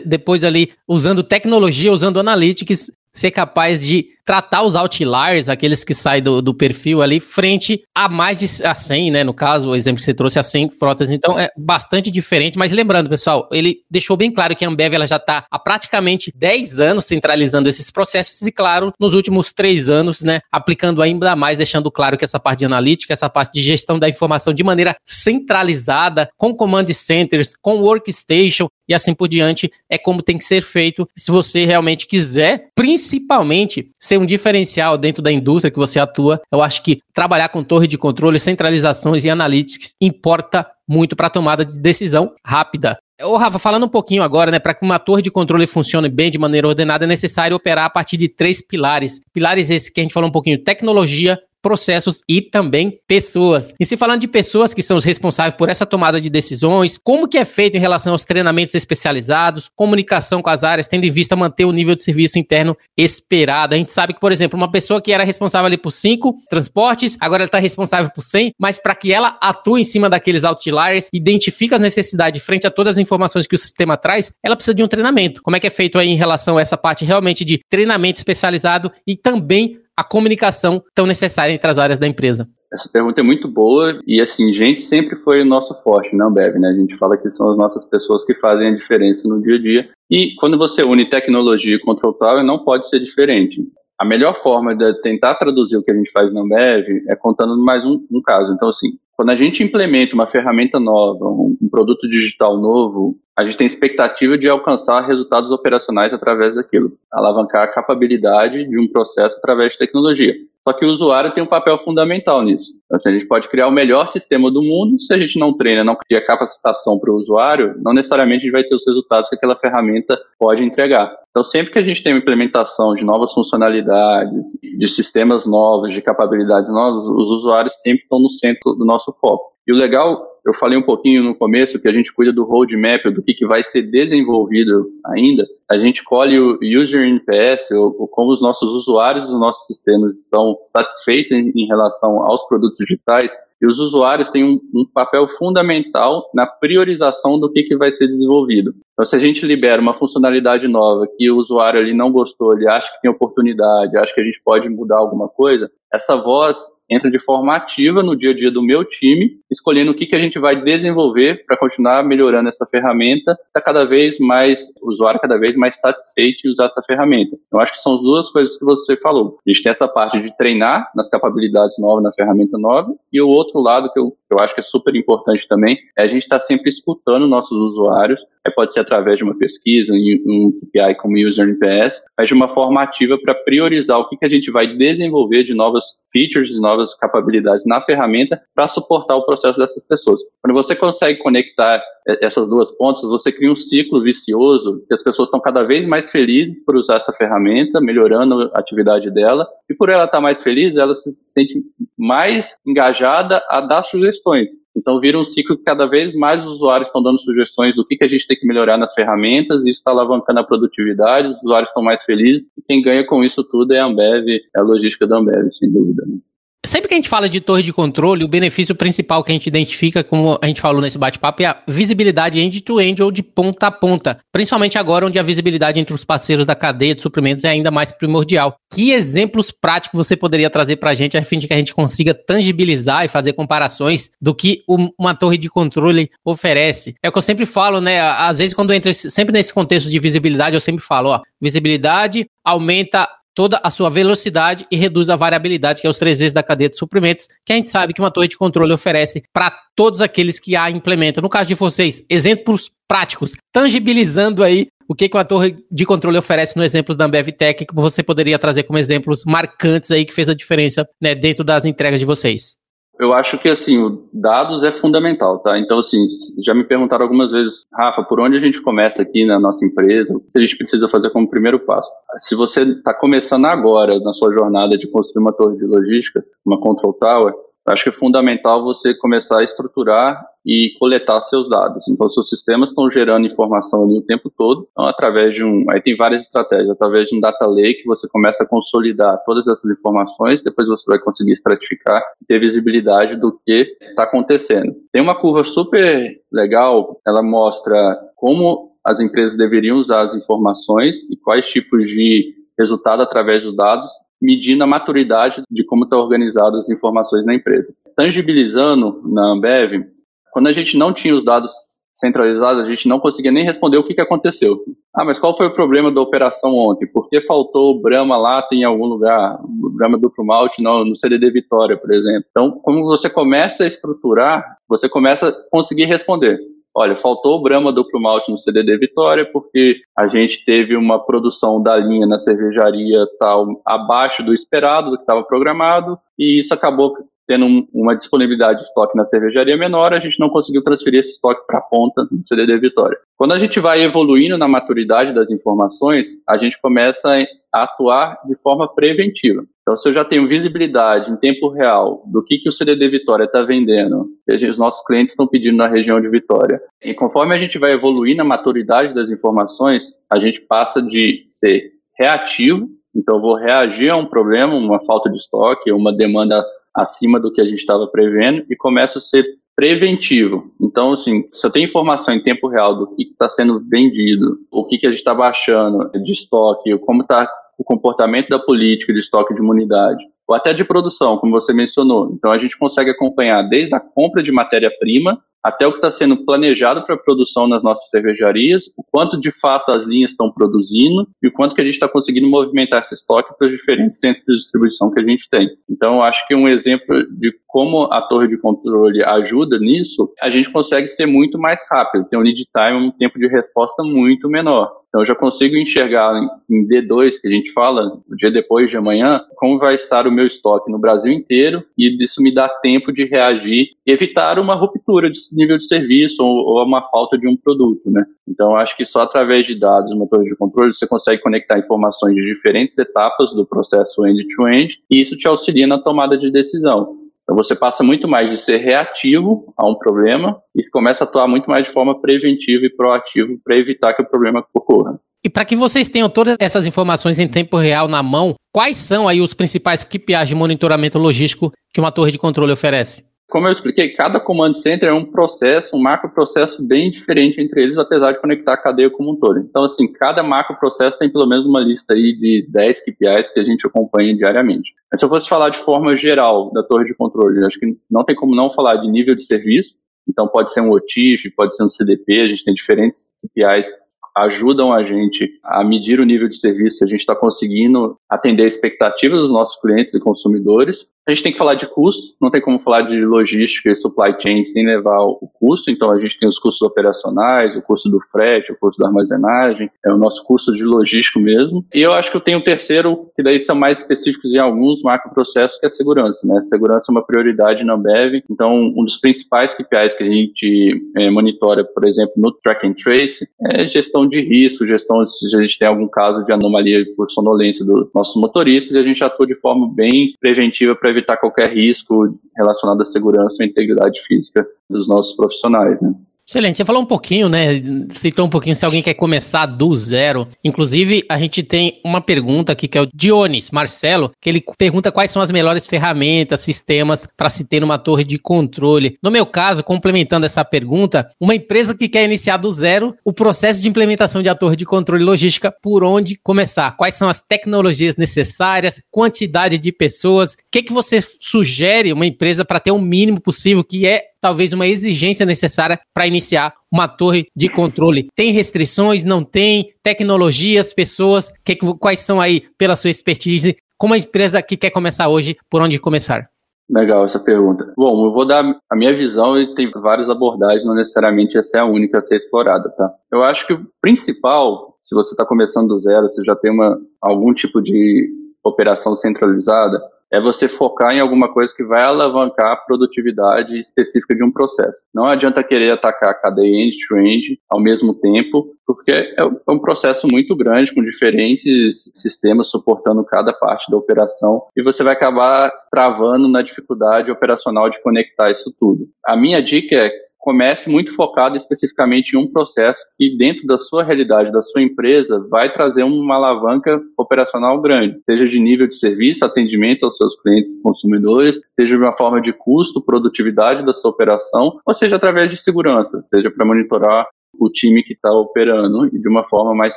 depois ali usando tecnologia, usando analytics, ser capaz de tratar os outliers, aqueles que saem do, do perfil ali, frente a mais de a 100, né? No caso, o exemplo que você trouxe, a 100 frotas. Então, é bastante diferente. Mas lembrando, pessoal, ele deixou bem claro que a Ambev ela já está há praticamente 10 anos centralizando esses processos e, claro, nos últimos 3 anos, né? Aplicando ainda mais, deixando claro que essa parte de analítica, essa parte de gestão da informação de maneira centralizada, com command centers, com workstation e assim por diante, é como tem que ser feito se você realmente quiser, principalmente, ser um diferencial dentro da indústria que você atua. Eu acho que trabalhar com torre de controle, centralizações e analytics importa muito para a tomada de decisão rápida. Ô, Rafa, falando um pouquinho agora, né, para que uma torre de controle funcione bem de maneira ordenada, é necessário operar a partir de três pilares. Pilares esses que a gente falou um pouquinho: tecnologia, processos e também pessoas. E se falando de pessoas que são os responsáveis por essa tomada de decisões, como que é feito em relação aos treinamentos especializados, comunicação com as áreas, tendo em vista manter o nível de serviço interno esperado. A gente sabe que, por exemplo, uma pessoa que era responsável ali por cinco transportes, agora ela está responsável por 100, mas para que ela atue em cima daqueles outliers, identifique as necessidades frente a todas as informações que o sistema traz, ela precisa de um treinamento. Como é que é feito aí em relação a essa parte realmente de treinamento especializado e também a comunicação tão necessária entre as áreas da empresa? Essa pergunta é muito boa e, assim, gente sempre foi o nosso forte, não, Bev, né? A gente fala que são as nossas pessoas que fazem a diferença no dia a dia. E quando você une tecnologia e control tower, não pode ser diferente. A melhor forma de tentar traduzir o que a gente faz na Ambev é contando mais um, um caso. Então, assim, quando a gente implementa uma ferramenta nova, um, produto digital novo, a gente tem expectativa de alcançar resultados operacionais através daquilo, alavancar a capabilidade de um processo através de tecnologia. Só que o usuário tem um papel fundamental nisso. Assim, a gente pode criar o melhor sistema do mundo, se a gente não treina, não cria capacitação para o usuário, não necessariamente a gente vai ter os resultados que aquela ferramenta pode entregar. Então, sempre que a gente tem uma implementação de novas funcionalidades, de sistemas novos, de capabilidades novas, os usuários sempre estão no centro do nosso foco. E o legal eu falei um pouquinho no começo que a gente cuida do roadmap, do que, que vai ser desenvolvido ainda. A gente colhe o user NPS, ou, como os nossos usuários dos nossos sistemas estão satisfeitos em, em relação aos produtos digitais. E os usuários têm um, um, papel fundamental na priorização do que, que vai ser desenvolvido. Então, se a gente libera uma funcionalidade nova que o usuário ali não gostou, ele acha que tem oportunidade, acha que a gente pode mudar alguma coisa, essa voz entra de forma ativa no dia a dia do meu time, escolhendo o que, que a gente vai desenvolver para continuar melhorando essa ferramenta, para cada vez mais, o usuário cada vez mais satisfeito em usar essa ferramenta. Eu acho que são as duas coisas que você falou. A gente tem essa parte de treinar nas capacidades novas, na ferramenta nova, e o outro lado que eu, eu acho que é super importante também é a gente estar tá sempre escutando nossos usuários, é, pode ser através de uma pesquisa, um KPI como User NPS, mas de uma forma ativa para priorizar o que, que a gente vai desenvolver de novas features, de novas capacidades na ferramenta para suportar o processo dessas pessoas. Quando você consegue conectar essas duas pontas, você cria um ciclo vicioso que as pessoas estão cada vez mais felizes por usar essa ferramenta, melhorando a atividade dela, e por ela estar mais feliz, ela se sente mais engajada a dar sugestões. Então vira um ciclo que cada vez mais os usuários estão dando sugestões do que, que a gente tem que melhorar nas ferramentas, e isso está alavancando a produtividade, os usuários estão mais felizes, e quem ganha com isso tudo é a Ambev, é a logística da Ambev, sem dúvida. Né? Sempre que a gente fala de torre de controle, o benefício principal que a gente identifica, como a gente falou nesse bate-papo, é a visibilidade end-to-end -end ou de ponta a ponta. Principalmente agora, onde a visibilidade entre os parceiros da cadeia de suprimentos é ainda mais primordial. Que exemplos práticos você poderia trazer para a gente, a fim de que a gente consiga tangibilizar e fazer comparações do que uma torre de controle oferece? É o que eu sempre falo, né? Às vezes, quando entra sempre nesse contexto de visibilidade, eu sempre falo, ó, visibilidade aumenta toda a sua velocidade e reduz a variabilidade, que é os três vezes da cadeia de suprimentos, que a gente sabe que uma torre de controle oferece para todos aqueles que a implementam. No caso de vocês, exemplos práticos, tangibilizando aí o que, que uma torre de controle oferece no exemplo da Ambev Tech, que você poderia trazer como exemplos marcantes aí que fez a diferença né, dentro das entregas de vocês. Eu acho que, assim, o dados é fundamental, tá? Então, assim, já me perguntaram algumas vezes, Rafa, por onde a gente começa aqui na nossa empresa? O que a gente precisa fazer como primeiro passo? Se você está começando agora na sua jornada de construir uma torre de logística, uma control tower, acho que é fundamental você começar a estruturar e coletar seus dados. Então, seus sistemas estão gerando informação ali o tempo todo. Então, através de um. Aí tem várias estratégias. Através de um data lake, você começa a consolidar todas essas informações, depois você vai conseguir estratificar e ter visibilidade do que está acontecendo. Tem uma curva super legal, ela mostra como as empresas deveriam usar as informações e quais tipos de resultado através dos dados medindo a maturidade de como estão tá organizadas as informações na empresa. Tangibilizando na Ambev, quando a gente não tinha os dados centralizados, a gente não conseguia nem responder o que, que aconteceu. Ah, mas qual foi o problema da operação ontem? Por que faltou Brahma Lata em algum lugar? Brahma Duplo Malte no, no CDD Vitória, por exemplo. Então, como você começa a estruturar, você começa a conseguir responder olha, faltou o Brahma duplo malte no CDD Vitória porque a gente teve uma produção da linha na cervejaria tal abaixo do esperado, do que estava programado, e isso acabou tendo uma disponibilidade de estoque na cervejaria menor, a gente não conseguiu transferir esse estoque para a ponta no CDD Vitória. Quando a gente vai evoluindo na maturidade das informações, a gente começa a atuar de forma preventiva. Então, se eu já tenho visibilidade em tempo real do que, que o CDD Vitória está vendendo, que os nossos clientes estão pedindo na região de Vitória, e conforme a gente vai evoluir na maturidade das informações, a gente passa de ser reativo, então eu vou reagir a um problema, uma falta de estoque, uma demanda acima do que a gente estava prevendo, e começo a ser preventivo. Então, assim, se eu tenho informação em tempo real do que está sendo vendido, o que, que a gente está baixando de estoque, como está o comportamento da política de estoque de imunidade, ou até de produção, como você mencionou. Então a gente consegue acompanhar desde a compra de matéria-prima até o que está sendo planejado para produção nas nossas cervejarias, o quanto de fato as linhas estão produzindo e o quanto que a gente está conseguindo movimentar esse estoque para os diferentes centros de distribuição que a gente tem. Então, acho que um exemplo de como a torre de controle ajuda nisso, a gente consegue ser muito mais rápido, tem um lead time, um tempo de resposta muito menor. Então, eu já consigo enxergar em D2, que a gente fala, o dia depois de amanhã, como vai estar o meu estoque no Brasil inteiro e isso me dá tempo de reagir evitar uma ruptura de nível de serviço ou, ou uma falta de um produto, né? Então, acho que só através de dados, uma torre de controle, você consegue conectar informações de diferentes etapas do processo end-to-end -end, e isso te auxilia na tomada de decisão. Então você passa muito mais de ser reativo a um problema e começa a atuar muito mais de forma preventiva e proativa para evitar que o problema ocorra. E para que vocês tenham todas essas informações em tempo real na mão, quais são aí os principais KPIs de monitoramento logístico que uma torre de controle oferece? Como eu expliquei, cada command center é um processo, um macroprocesso bem diferente entre eles, apesar de conectar a cadeia como um todo. Então, assim, cada macroprocesso tem pelo menos uma lista aí de 10 KPIs que a gente acompanha diariamente. Mas se eu fosse falar de forma geral da torre de controle, acho que não tem como não falar de nível de serviço, então pode ser um OTIF, pode ser um CDP, a gente tem diferentes KPIs ajudam a gente a medir o nível de serviço, se a gente está conseguindo atender a expectativas dos nossos clientes e consumidores. A gente tem que falar de custo, não tem como falar de logística e supply chain sem levar o custo, então a gente tem os custos operacionais, o custo do frete, o custo da armazenagem, é o nosso custo de logístico mesmo. E eu acho que eu tenho um terceiro, que daí são mais específicos em alguns macroprocessos, que é a segurança, né? Segurança é uma prioridade na Ambev, então um dos principais KPIs que a gente é, monitora, por exemplo, no track and trace, é gestão de risco, gestão de se a gente tem algum caso de anomalia por sonolência dos nossos motoristas, e a gente atua de forma bem preventiva para evitar qualquer risco relacionado à segurança e integridade física dos nossos profissionais, né? Excelente. Você falou um pouquinho, né? Citou um pouquinho se alguém quer começar do zero. Inclusive, a gente tem uma pergunta aqui que é o Dionis Marcelo, que ele pergunta quais são as melhores ferramentas, sistemas para se ter uma torre de controle. No meu caso, complementando essa pergunta, uma empresa que quer iniciar do zero, o processo de implementação de a torre de controle logística, por onde começar? Quais são as tecnologias necessárias, quantidade de pessoas? O que, que você sugere uma empresa para ter o mínimo possível, que é talvez uma exigência necessária para iniciar uma torre de controle. Tem restrições? Não tem? Tecnologias, pessoas? Que, quais são aí, pela sua expertise, como a empresa que quer começar hoje, por onde começar? Legal essa pergunta. Bom, eu vou dar a minha visão e tem várias abordagens, não necessariamente essa é a única a ser explorada, tá? Eu acho que o principal, se você está começando do zero, você já tem uma, algum tipo de operação centralizada, é você focar em alguma coisa que vai alavancar a produtividade específica de um processo. Não adianta querer atacar a cadeia end-to-end ao mesmo tempo, porque é, é um processo muito grande, com diferentes sistemas suportando cada parte da operação, e você vai acabar travando na dificuldade operacional de conectar isso tudo. A minha dica é comece muito focado especificamente em um processo que dentro da sua realidade, da sua empresa, vai trazer uma alavanca operacional grande, seja de nível de serviço, atendimento aos seus clientes e consumidores, seja de uma forma de custo, produtividade da sua operação, ou seja através de segurança, seja para monitorar o time que está operando de uma forma mais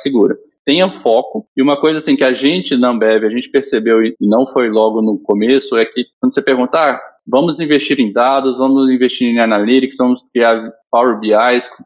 segura tenha foco. E uma coisa assim que a gente na Ambev, a gente percebeu e não foi logo no começo, é que quando você perguntar, ah, vamos investir em dados, vamos investir em analytics, vamos criar Power BI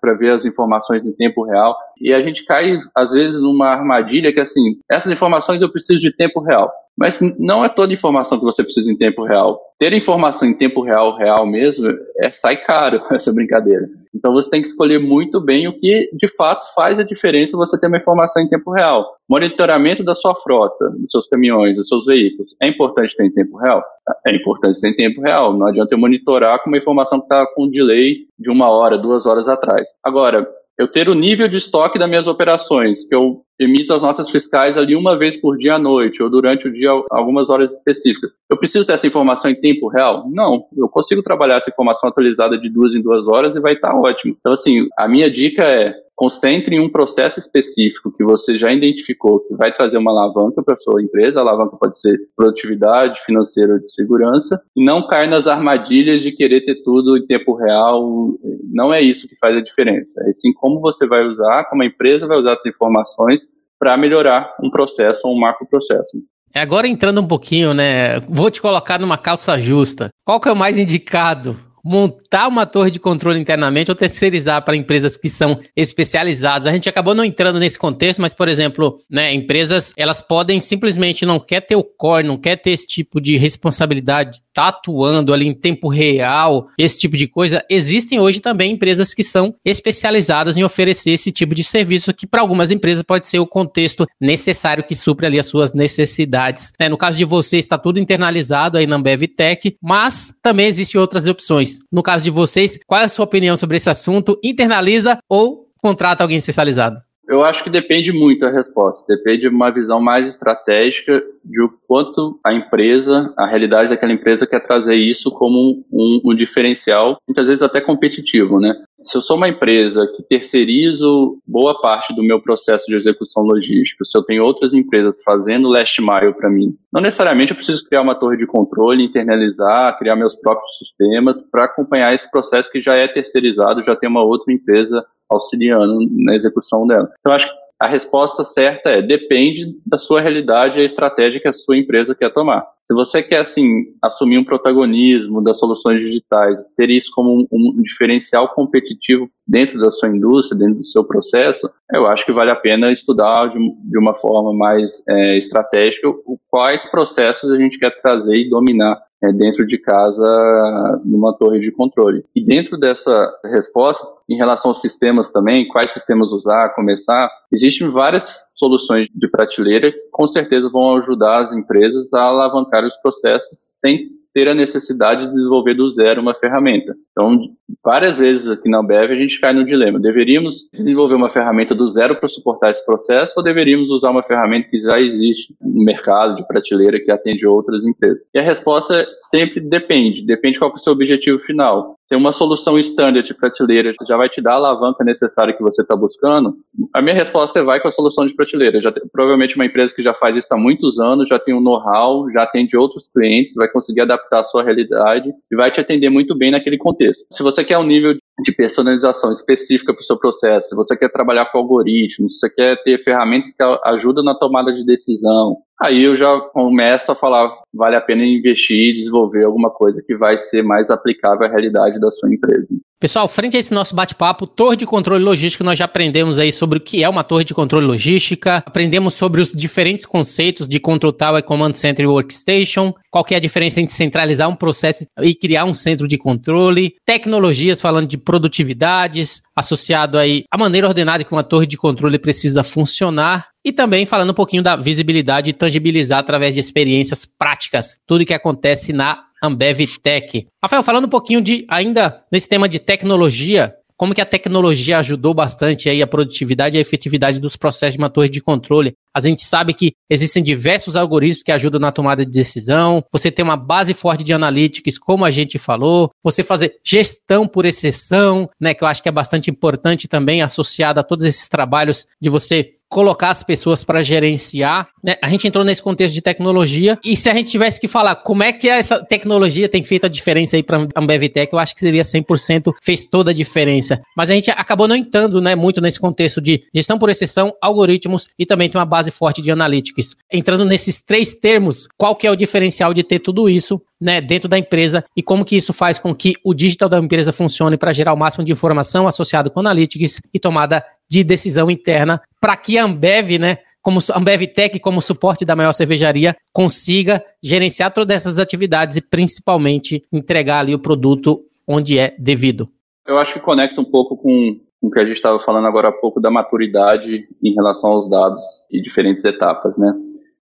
para ver as informações em tempo real. E a gente cai, às vezes, numa armadilha que, assim, essas informações eu preciso de tempo real. Mas não é toda informação que você precisa em tempo real. Ter informação em tempo real, real mesmo, é, sai caro essa brincadeira. Então você tem que escolher muito bem o que de fato faz a diferença você ter uma informação em tempo real. Monitoramento da sua frota, dos seus caminhões, dos seus veículos. É importante ter em tempo real? É importante ter em tempo real. Não adianta eu monitorar com uma informação que está com um delay de uma hora, duas horas atrás. Agora, eu ter o nível de estoque das minhas operações, que eu emito as notas fiscais ali uma vez por dia à noite, ou durante o dia algumas horas específicas. Eu preciso dessa informação em tempo real? Não, eu consigo trabalhar essa informação atualizada de duas em duas horas e vai estar ótimo. Então, assim, a minha dica é concentre em um processo específico que você já identificou que vai trazer uma alavanca para sua empresa, a alavanca pode ser produtividade financeira ou de segurança, e não cair nas armadilhas de querer ter tudo em tempo real. Não é isso que faz a diferença. É sim como você vai usar, como a empresa vai usar essas informações para melhorar um processo ou um macro processo. É, agora entrando um pouquinho, né? Vou te colocar numa calça justa. Qual que é o mais indicado montar uma torre de controle internamente ou terceirizar para empresas que são especializadas. A gente acabou não entrando nesse contexto, mas, por exemplo, né, empresas elas podem simplesmente não quer ter o core, não quer ter esse tipo de responsabilidade, tá atuando ali em tempo real, esse tipo de coisa. Existem hoje também empresas que são especializadas em oferecer esse tipo de serviço, que para algumas empresas pode ser o contexto necessário que supre ali as suas necessidades. Né? No caso de você, está tudo internalizado aí na Ambev Tech, mas também existem outras opções. No caso de vocês, qual é a sua opinião sobre esse assunto? Internaliza ou contrata alguém especializado? Eu acho que depende muito a resposta. Depende de uma visão mais estratégica de o quanto a empresa, a realidade daquela empresa quer trazer isso como um, um, diferencial, muitas vezes até competitivo, né? Se eu sou uma empresa que terceirizo boa parte do meu processo de execução logística, se eu tenho outras empresas fazendo last mile para mim, não necessariamente eu preciso criar uma torre de controle, internalizar, criar meus próprios sistemas para acompanhar esse processo que já é terceirizado, já tem uma outra empresa auxiliando na execução dela. Então, acho que a resposta certa é depende da sua realidade e a estratégia que a sua empresa quer tomar. Se você quer, assim, assumir um protagonismo das soluções digitais, ter isso como um, um, diferencial competitivo dentro da sua indústria, dentro do seu processo, eu acho que vale a pena estudar de, de uma forma mais é, estratégica quais processos a gente quer trazer e dominar é, dentro de casa numa torre de controle. E dentro dessa resposta, em relação aos sistemas também, quais sistemas usar, começar, existem várias soluções de prateleira que com certeza vão ajudar as empresas a alavancar os processos sem ter a necessidade de desenvolver do zero uma ferramenta. Então, várias vezes aqui na Ambev a gente cai no dilema: deveríamos desenvolver uma ferramenta do zero para suportar esse processo ou deveríamos usar uma ferramenta que já existe no mercado de prateleira que atende outras empresas? E a resposta sempre depende, depende qual é o seu objetivo final. Se uma solução standard de prateleira já vai te dar a alavanca necessária que você está buscando, a minha resposta é vai com a solução de prateleira. Já tem, provavelmente uma empresa que já faz isso há muitos anos, já tem um know-how, já atende outros clientes, vai conseguir adaptar a sua realidade e vai te atender muito bem naquele contexto. Se você quer um nível de personalização específica para o seu processo, se você quer trabalhar com algoritmos, se você quer ter ferramentas que ajudam na tomada de decisão, aí eu já começo a falar, vale a pena investir e desenvolver alguma coisa que vai ser mais aplicável à realidade da sua empresa. Pessoal, frente a esse nosso bate-papo, torre de controle logístico, nós já aprendemos aí sobre o que é uma torre de controle logística, aprendemos sobre os diferentes conceitos de Control Tower, Command Center e Workstation, qual que é a diferença entre centralizar um processo e criar um centro de controle, tecnologias falando de produtividades, associado aí à maneira ordenada que uma torre de controle precisa funcionar, e também falando um pouquinho da visibilidade e tangibilizar através de experiências práticas, tudo que acontece na Ambev Tech. Rafael, falando um pouquinho de ainda nesse tema de tecnologia, como que a tecnologia ajudou bastante aí a produtividade e a efetividade dos processos de uma torre de controle. A gente sabe que existem diversos algoritmos que ajudam na tomada de decisão, você tem uma base forte de analytics, como a gente falou, você fazer gestão por exceção, né, que eu acho que é bastante importante também associado a todos esses trabalhos de você colocar as pessoas para gerenciar. Né? A gente entrou nesse contexto de tecnologia e se a gente tivesse que falar como é que essa tecnologia tem feito a diferença aí para a Ambevtech, eu acho que seria 100%, fez toda a diferença. Mas a gente acabou não entrando né, muito nesse contexto de gestão por exceção, algoritmos e também tem uma base forte de analytics. Entrando nesses três termos, qual que é o diferencial de ter tudo isso né, dentro da empresa e como que isso faz com que o digital da empresa funcione para gerar o máximo de informação associado com analytics e tomada de decisão interna para que a Ambev, né, como Ambev Tech, como suporte da maior cervejaria, consiga gerenciar todas essas atividades e principalmente entregar ali o produto onde é devido. Eu acho que conecta um pouco com, o que a gente estava falando agora há pouco da maturidade em relação aos dados e diferentes etapas, né?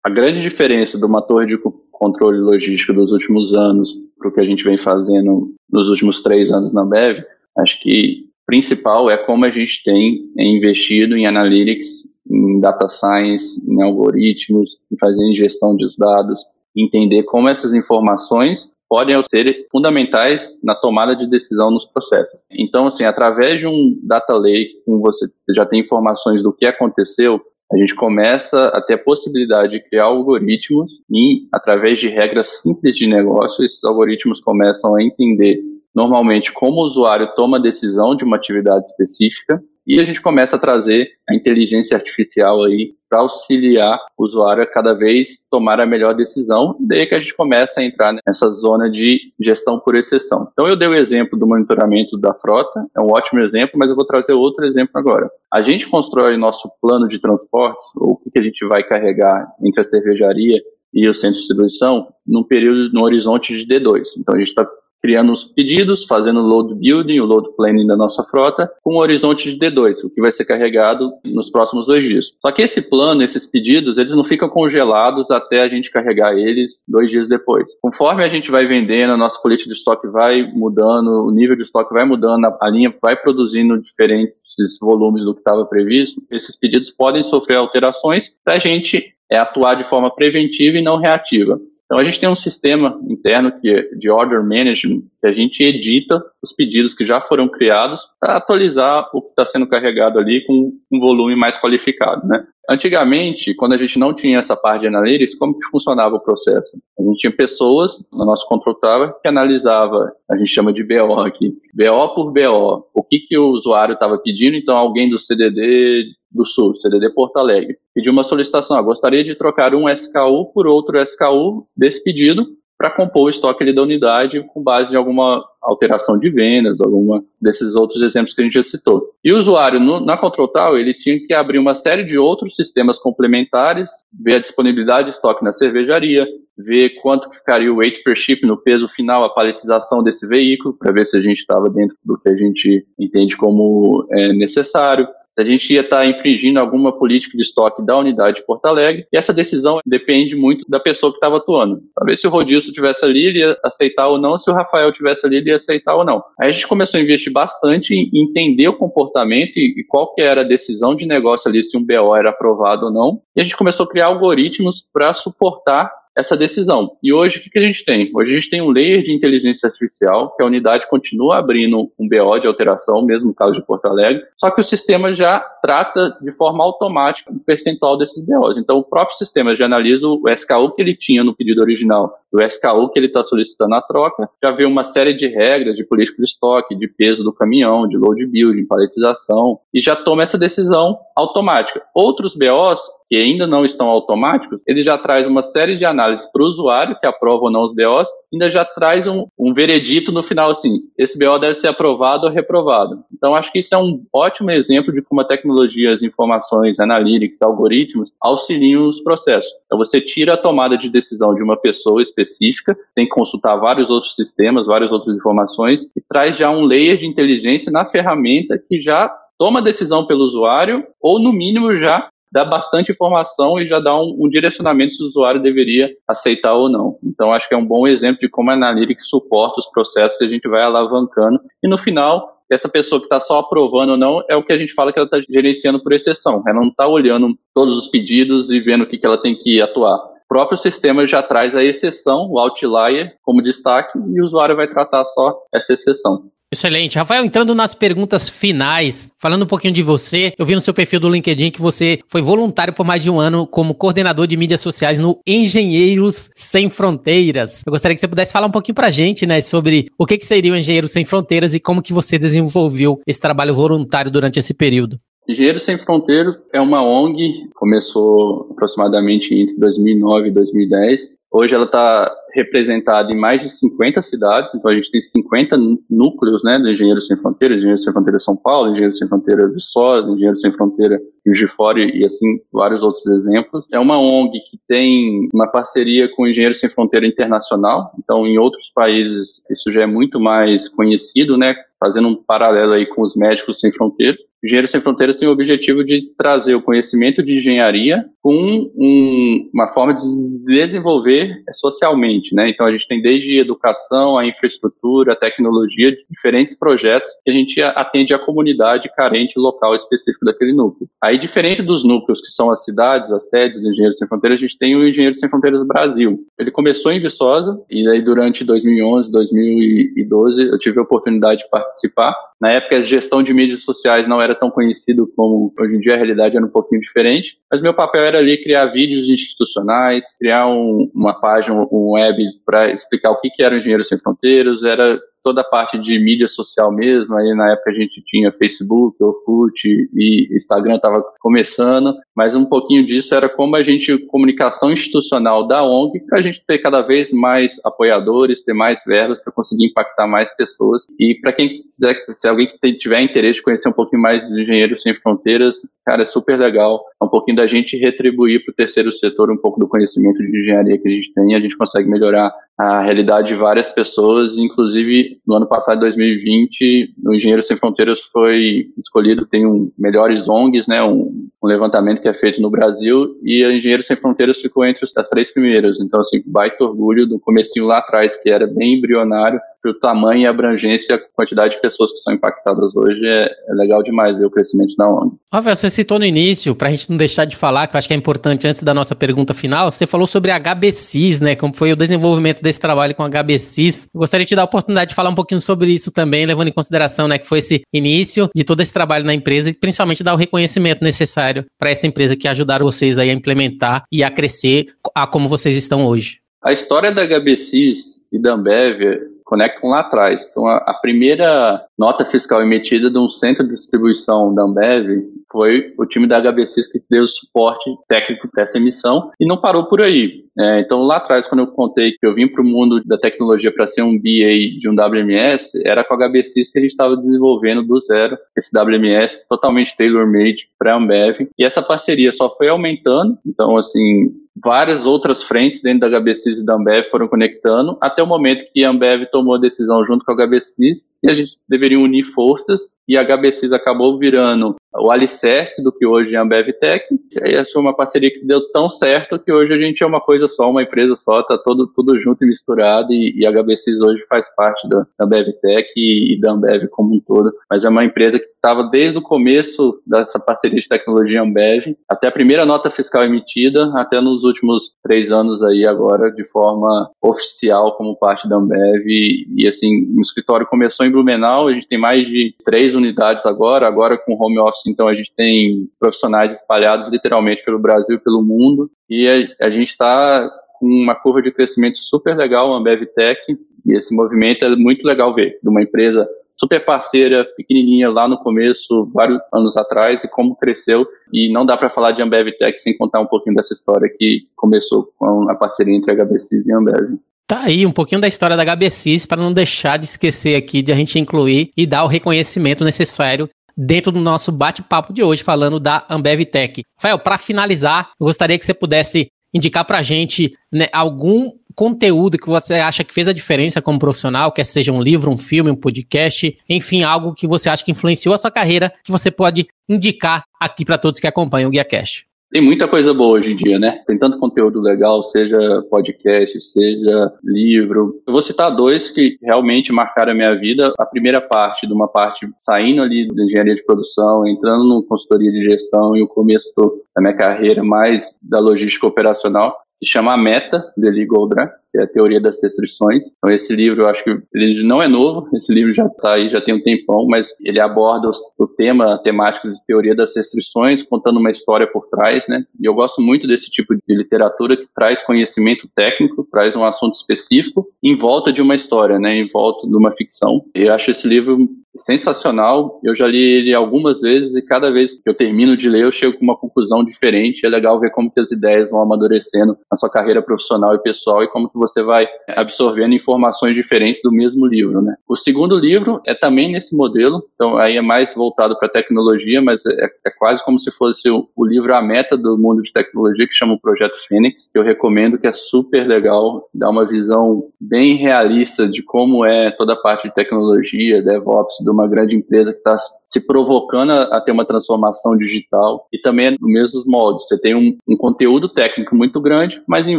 A grande diferença de uma torre de controle logístico dos últimos anos para o que a gente vem fazendo nos últimos três anos na Bev, acho que principal é como a gente tem investido em analytics, em data science, em algoritmos, em fazer ingestão de dados, entender como essas informações podem ser fundamentais na tomada de decisão nos processos. Então, assim, através de um data lake, como você já tem informações do que aconteceu, a gente começa a ter a possibilidade de criar algoritmos e, através de regras simples de negócio, esses algoritmos começam a entender normalmente como o usuário toma a decisão de uma atividade específica e a gente começa a trazer a inteligência artificial aí para auxiliar o usuário a cada vez tomar a melhor decisão, daí que a gente começa a entrar nessa zona de gestão por exceção. Então eu dei o exemplo do monitoramento da frota, é um ótimo exemplo, mas eu vou trazer outro exemplo agora. A gente constrói nosso plano de transportes, ou o que, que a gente vai carregar entre a cervejaria e o centro de distribuição, num período, no horizonte de D2. Então a gente está criando os pedidos, fazendo o load building, o load planning da nossa frota, com um horizonte de D2, o que vai ser carregado nos próximos dois dias. Só que esse plano, esses pedidos, eles não ficam congelados até a gente carregar eles dois dias depois. Conforme a gente vai vendendo, a nossa política de estoque vai mudando, o nível de estoque vai mudando, a linha vai produzindo diferentes volumes do que estava previsto, esses pedidos podem sofrer alterações para a gente é atuar de forma preventiva e não reativa. Então a gente tem um sistema interno que é de order management, que a gente edita os pedidos que já foram criados para atualizar o que está sendo carregado ali com um volume mais qualificado, né? Antigamente, quando a gente não tinha essa parte de analytics, como que funcionava o processo? A gente tinha pessoas no nosso control tower que analisava, a gente chama de BO aqui, BO por BO, o que, que o usuário estava pedindo, então alguém do CDD do Sul, CDD Porto Alegre, pediu uma solicitação, ah, gostaria de trocar um SKU por outro SKU desse pedido, para compor o estoque ali da unidade com base em alguma alteração de vendas, alguma desses outros exemplos que a gente já citou. E o usuário no, na Control Tower, ele tinha que abrir uma série de outros sistemas complementares, ver a disponibilidade de estoque na cervejaria, ver quanto ficaria o weight per ship no peso final, a paletização desse veículo, para ver se a gente estava dentro do que a gente entende como é, necessário, a gente ia estar tá infringindo alguma política de estoque da unidade de Porto Alegre, e essa decisão depende muito da pessoa que estava atuando. Talvez se o Rodilson estivesse ali, ele ia aceitar ou não, se o Rafael estivesse ali, ele ia aceitar ou não. Aí a gente começou a investir bastante em entender o comportamento e, qual que era a decisão de negócio ali, se um BO era aprovado ou não, e a gente começou a criar algoritmos para suportar essa decisão. E hoje, o que, que, a gente tem? Hoje a gente tem um layer de inteligência artificial, que a unidade continua abrindo um BO de alteração, mesmo no caso de Porto Alegre, só que o sistema já trata de forma automática o percentual desses BOs. Então, o próprio sistema já analisa o SKU que ele tinha no pedido original, o SKU que ele está solicitando a troca, já vê uma série de regras de política de estoque, de peso do caminhão, de load building, paletização, e já toma essa decisão automática. Outros BOs que ainda não estão automáticos, ele já traz uma série de análises para o usuário, que aprova ou não os BOs, ainda já traz um, um veredito no final, assim, esse BO deve ser aprovado ou reprovado. Então, acho que isso é um ótimo exemplo de como a tecnologia, as informações, analytics, algoritmos, auxiliam os processos. Então, você tira a tomada de decisão de uma pessoa específica, tem que consultar vários outros sistemas, várias outras informações, e traz já um layer de inteligência na ferramenta que já toma decisão pelo usuário, ou no mínimo já dá bastante informação e já dá um, um, direcionamento se o usuário deveria aceitar ou não. Então, acho que é um bom exemplo de como a Analytics suporta os processos e a gente vai alavancando. E no final, essa pessoa que está só aprovando ou não é o que a gente fala que ela está gerenciando por exceção. Ela não está olhando todos os pedidos e vendo o que, que ela tem que atuar. O próprio sistema já traz a exceção, o outlier, como destaque, e o usuário vai tratar só essa exceção. Excelente. Rafael, entrando nas perguntas finais, falando um pouquinho de você, eu vi no seu perfil do LinkedIn que você foi voluntário por mais de um ano como coordenador de mídias sociais no Engenheiros Sem Fronteiras. Eu gostaria que você pudesse falar um pouquinho pra gente, né, sobre o que, que seria o Engenheiros Sem Fronteiras e como que você desenvolveu esse trabalho voluntário durante esse período. Engenheiros Sem Fronteiras é uma ONG, começou aproximadamente entre 2009 e 2010, Hoje ela está representada em mais de 50 cidades, então a gente tem 50 núcleos né, do Engenheiros Sem Fronteiras, Engenheiros Sem Fronteiras São Paulo, Engenheiros Sem Fronteiras Viçosa, Engenheiros Sem Fronteira Rio de Fora e assim vários outros exemplos. É uma ONG que tem uma parceria com Engenheiros Sem Fronteira Internacional, então em outros países isso já é muito mais conhecido, né, fazendo um paralelo aí com os Médicos Sem Fronteiras. Engenheiros Sem Fronteiras tem o objetivo de trazer o conhecimento de engenharia com um, uma forma de desenvolver socialmente, né? Então a gente tem desde educação, a infraestrutura, a tecnologia, diferentes projetos que a gente atende a comunidade carente local específico daquele núcleo. Aí, diferente dos núcleos que são as cidades, as sedes do Engenheiros Sem Fronteiras, a gente tem o Engenheiros Sem Fronteiras Brasil. Ele começou em Viçosa e aí durante 2011, 2012 eu tive a oportunidade de participar. Na época a gestão de mídias sociais não era tão conhecido como hoje em dia, a realidade era um pouquinho diferente, mas meu papel era ali criar vídeos institucionais, criar um, uma página, um web para explicar o que, que era o Engenheiro Sem Fronteiras, era toda a parte de mídia social mesmo. Aí na época a gente tinha Facebook, Orkut e Instagram estava começando, mas um pouquinho disso era como a gente, comunicação institucional da ONG, para a gente ter cada vez mais apoiadores, ter mais verbas para conseguir impactar mais pessoas. E para quem quiser, se alguém tiver interesse de conhecer um pouquinho mais de Engenheiros Sem Fronteiras, cara, é super legal. É um pouquinho da gente retribuir para o terceiro setor um pouco do conhecimento de engenharia que a gente tem, a gente consegue melhorar a realidade de várias pessoas, inclusive no ano passado, 2020, o Engenheiro Sem Fronteiras foi escolhido, tem um melhores ONGs, né, um, um levantamento que é feito no Brasil, e a Engenheiro Sem Fronteiras ficou entre as três primeiras, então assim, baita orgulho do comecinho lá atrás, que era bem embrionário, o tamanho e abrangência, a quantidade de pessoas que são impactadas hoje é, é legal demais ver o crescimento da ONG. Rafael, você citou no início, para a gente não deixar de falar, que eu acho que é importante antes da nossa pergunta final, você falou sobre a HBCIS, né? Como foi o desenvolvimento desse trabalho com a HBCIS. Eu gostaria de te dar a oportunidade de falar um pouquinho sobre isso também, levando em consideração, né, que foi esse início de todo esse trabalho na empresa e principalmente dar o reconhecimento necessário para essa empresa que ajudaram vocês aí a implementar e a crescer a como vocês estão hoje. A história da HBCIS e da Ambev conectam lá atrás. Então, a, a, primeira nota fiscal emitida de um centro de distribuição da Ambev foi o time da HBCIS que deu suporte técnico para essa emissão e não parou por aí. É, então, lá atrás, quando eu contei que eu vim para o mundo da tecnologia para ser um BA de um WMS, era com a HBCIS que a gente estava desenvolvendo do zero esse WMS totalmente tailor-made para a Ambev. E essa parceria só foi aumentando. Então, assim, várias outras frentes dentro da HBCIS e da Ambev foram conectando, até o momento que a Ambev tomou a decisão junto com a HBCIS e a gente deveria unir forças e a HBCIS acabou virando o alicerce do que hoje é a Ambev Tech. E essa foi uma parceria que deu tão certo que hoje a gente é uma coisa só, uma empresa só, tá todo, tudo junto e misturado e, e a HBCIS hoje faz parte da, da Ambev Tech e, e da Ambev como um todo. Mas é uma empresa que estava desde o começo dessa parceria de tecnologia Ambev, até a primeira nota fiscal emitida, até nos últimos três anos aí agora, de forma oficial como parte da Ambev. E, e assim, o escritório começou em Blumenau, a gente tem mais de três unidades agora, agora com home office então a gente tem profissionais espalhados literalmente pelo Brasil e pelo mundo, e a, a gente está com uma curva de crescimento super legal, a Ambev Tech, e esse movimento é muito legal ver, de uma empresa super parceira, pequenininha lá no começo, vários anos atrás, e como cresceu. E não dá para falar de Ambev Tech sem contar um pouquinho dessa história que começou com a parceria entre a HBCs e a Ambev. Tá aí um pouquinho da história da HBCs para não deixar de esquecer aqui de a gente incluir e dar o reconhecimento necessário dentro do nosso bate-papo de hoje, falando da Ambev Tech. Rafael, para finalizar, eu gostaria que você pudesse indicar para a gente né, algum conteúdo que você acha que fez a diferença como profissional, quer seja um livro, um filme, um podcast, enfim, algo que você acha que influenciou a sua carreira, que você pode indicar aqui para todos que acompanham o GuiaCast. Tem muita coisa boa hoje em dia, né? Tem tanto conteúdo legal, seja podcast, seja livro. Eu vou citar dois que realmente marcaram a minha vida. A primeira parte, de uma parte saindo ali da engenharia de produção, entrando no consultoria de gestão e o começo da minha carreira mais da logística operacional, que chama Meta, de Lee Goldran que é a Teoria das Restrições. Então, esse livro, eu acho que ele não é novo, esse livro já está aí, já tem um tempão, mas ele aborda o tema, a temática de Teoria das Restrições, contando uma história por trás, né? E eu gosto muito desse tipo de literatura que traz conhecimento técnico, traz um assunto específico em volta de uma história, né? Em volta de uma ficção. Eu acho esse livro sensacional. Eu já li ele algumas vezes e cada vez que eu termino de ler, eu chego com uma conclusão diferente. É legal ver como que as ideias vão amadurecendo na sua carreira profissional e pessoal e como que você vai absorvendo informações diferentes do mesmo livro, né? O segundo livro é também nesse modelo, então aí é mais voltado para tecnologia, mas é, é, quase como se fosse o, o, livro A Meta do mundo de tecnologia, que chama o Projeto Fênix, que eu recomendo, que é super legal, dá uma visão bem realista de como é toda a parte de tecnologia, DevOps, de uma grande empresa que está se provocando a, a, ter uma transformação digital e também é no mesmos moldes. Você tem um, um conteúdo técnico muito grande, mas em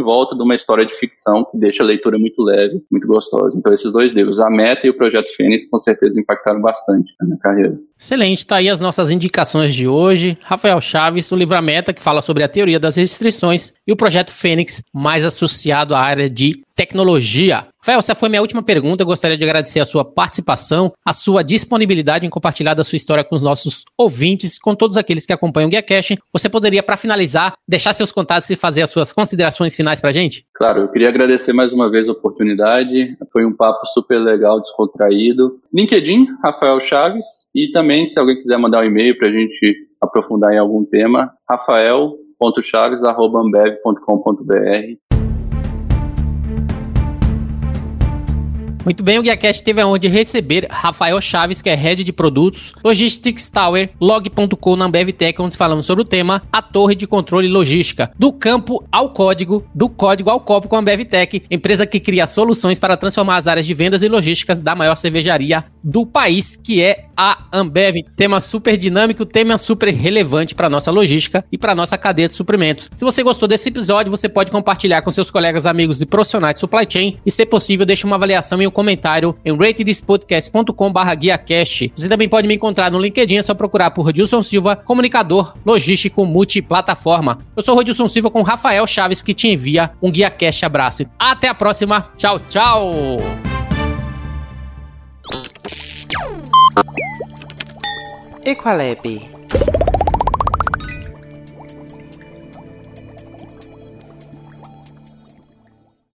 volta de uma história de ficção que deixa a leitura muito leve, muito gostosa. Então, esses dois livros, A Meta e o Projeto Fênix, com certeza impactaram bastante na minha carreira. Excelente, tá aí as nossas indicações de hoje. Rafael Chaves, o livro A Meta, que fala sobre a teoria das restrições, e o Projeto Fênix, mais associado à área de tecnologia. Rafael, essa foi minha última pergunta. Eu gostaria de agradecer a sua participação, a sua disponibilidade em compartilhar da sua história com os nossos ouvintes, com todos aqueles que acompanham o Guia Cash. Você poderia, para finalizar, deixar seus contatos e fazer as suas considerações finais para a gente? Claro, eu queria agradecer mais uma vez a oportunidade. Foi um papo super legal, descontraído. LinkedIn, Rafael Chaves. E também, se alguém quiser mandar um e-mail para a gente aprofundar em algum tema, rafael.chaves.ambev.com.br Muito bem, o GuiaCast teve a honra de receber Rafael Chaves, que é Head de Produtos, Logistics Tower, log.com na BevTech, onde falamos sobre o tema A Torre de Controle Logística, do campo ao código, do código ao copo com a BevTech, empresa que cria soluções para transformar as áreas de vendas e logísticas da maior cervejaria do país, que é a Ambev. Tema super dinâmico, tema super relevante para nossa logística e para nossa cadeia de suprimentos. Se você gostou desse episódio, você pode compartilhar com seus colegas, amigos e profissionais de supply chain e, se possível, deixe uma avaliação e um comentário em ratedspodcast.com/guiacast. Você também pode me encontrar no LinkedIn, é só procurar por Rodilson Silva, comunicador logístico multiplataforma. Eu sou Rodilson Silva com Rafael Chaves que te envia um GuiaCast abraço. Até a próxima. Tchau, tchau. Equalab